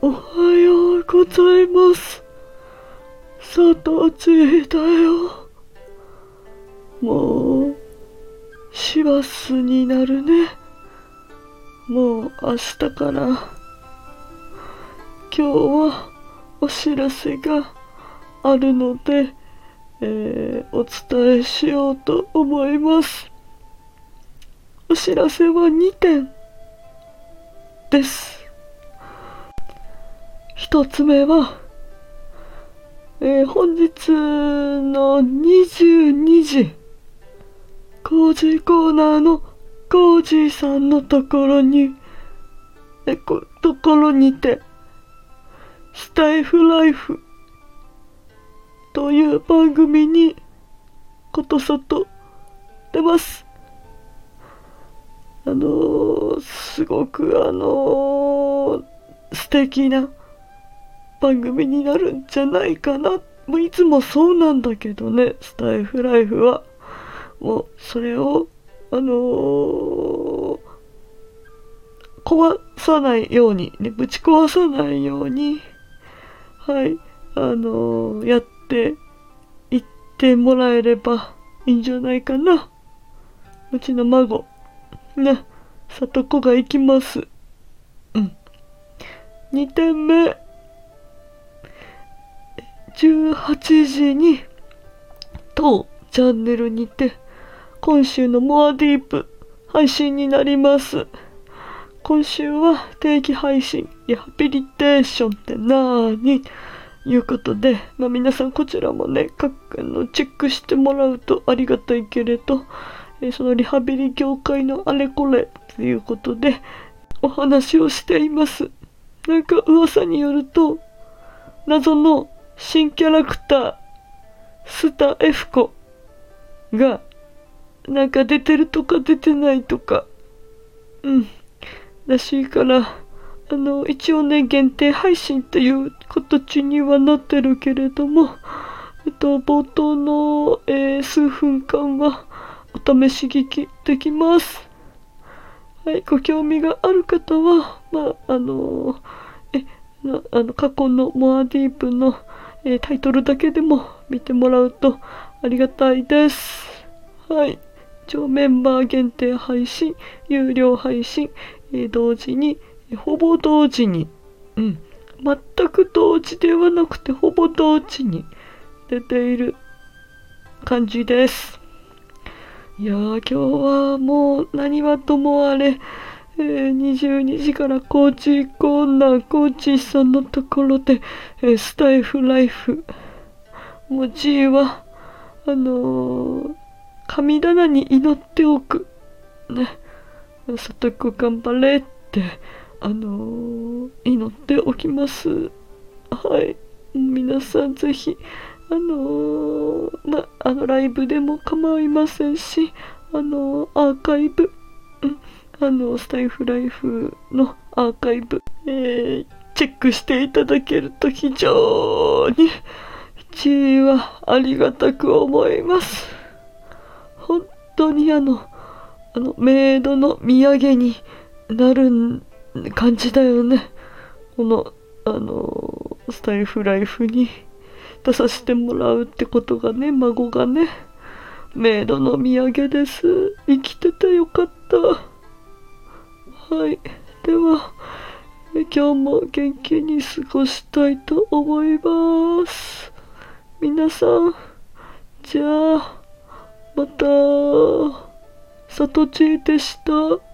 おはようございます。佐藤千だよ。もう、師走になるね。もう明日から。今日はお知らせがあるので、えーお伝えしようと思います。お知らせは2点です。一つ目は、えー本日の22時、コージーコーナーのコージーさんのところに、え、こところにて、スタイフライフという番組にことさと出ます。あの、すごくあの、素敵な番組になるんじゃないかな。もういつもそうなんだけどね、スタイフライフは。もうそれを、あのー壊さないように、ね、ぶち壊さないように、はい、あのーやっていってもらえればいいんじゃないかな。うちの孫、ね、里子が行きます。うん。2点目。18時に当チャンネルにて今週のモアディープ配信になります今週は定期配信リハビリテーションってなーにいうことで、まあ、皆さんこちらもね各あのチェックしてもらうとありがたいけれど、えそのリハビリ業界のあれこれということでお話をしています。なんか噂によると謎の新キャラクター、スタ F 子が、なんか出てるとか出てないとか、うん、らしいから、あの、一応ね、限定配信という形にはなってるけれども、えっと、冒頭の、えー数分間は、お試し聞きできます。はい、ご興味がある方は、まあ、あのえ、あの、過去のモアディープの、えータイトルだけでも見てもらうとありがたいです。はい。一応メンバー限定配信、有料配信、えー同時に、えほぼ同時に、うん。全く同時ではなくて、ほぼ同時に出ている感じです。いや、今日はもう何はともあれ、えー22時からコーチコーナー、コーチさんのところで、えースタイフライフ。もう G は、あのー神棚に祈っておく。ね。里子頑張れって、あの祈っておきます。はい。皆さんぜひ、あのーま、あの、ライブでも構いませんし、あのーアーカイブ、うんあの、スタイフライフのアーカイブ、えーチェックしていただけると非常に、地位はありがたく思います。本当にあの、あの、メイドの土産になる感じだよね。この、あの、スタイフライフに出させてもらうってことがね、孫がね、メイドの土産です。生きててよかった。はい。では、今日も元気に過ごしたいと思います。皆さん、じゃあ、また、さとちーでした。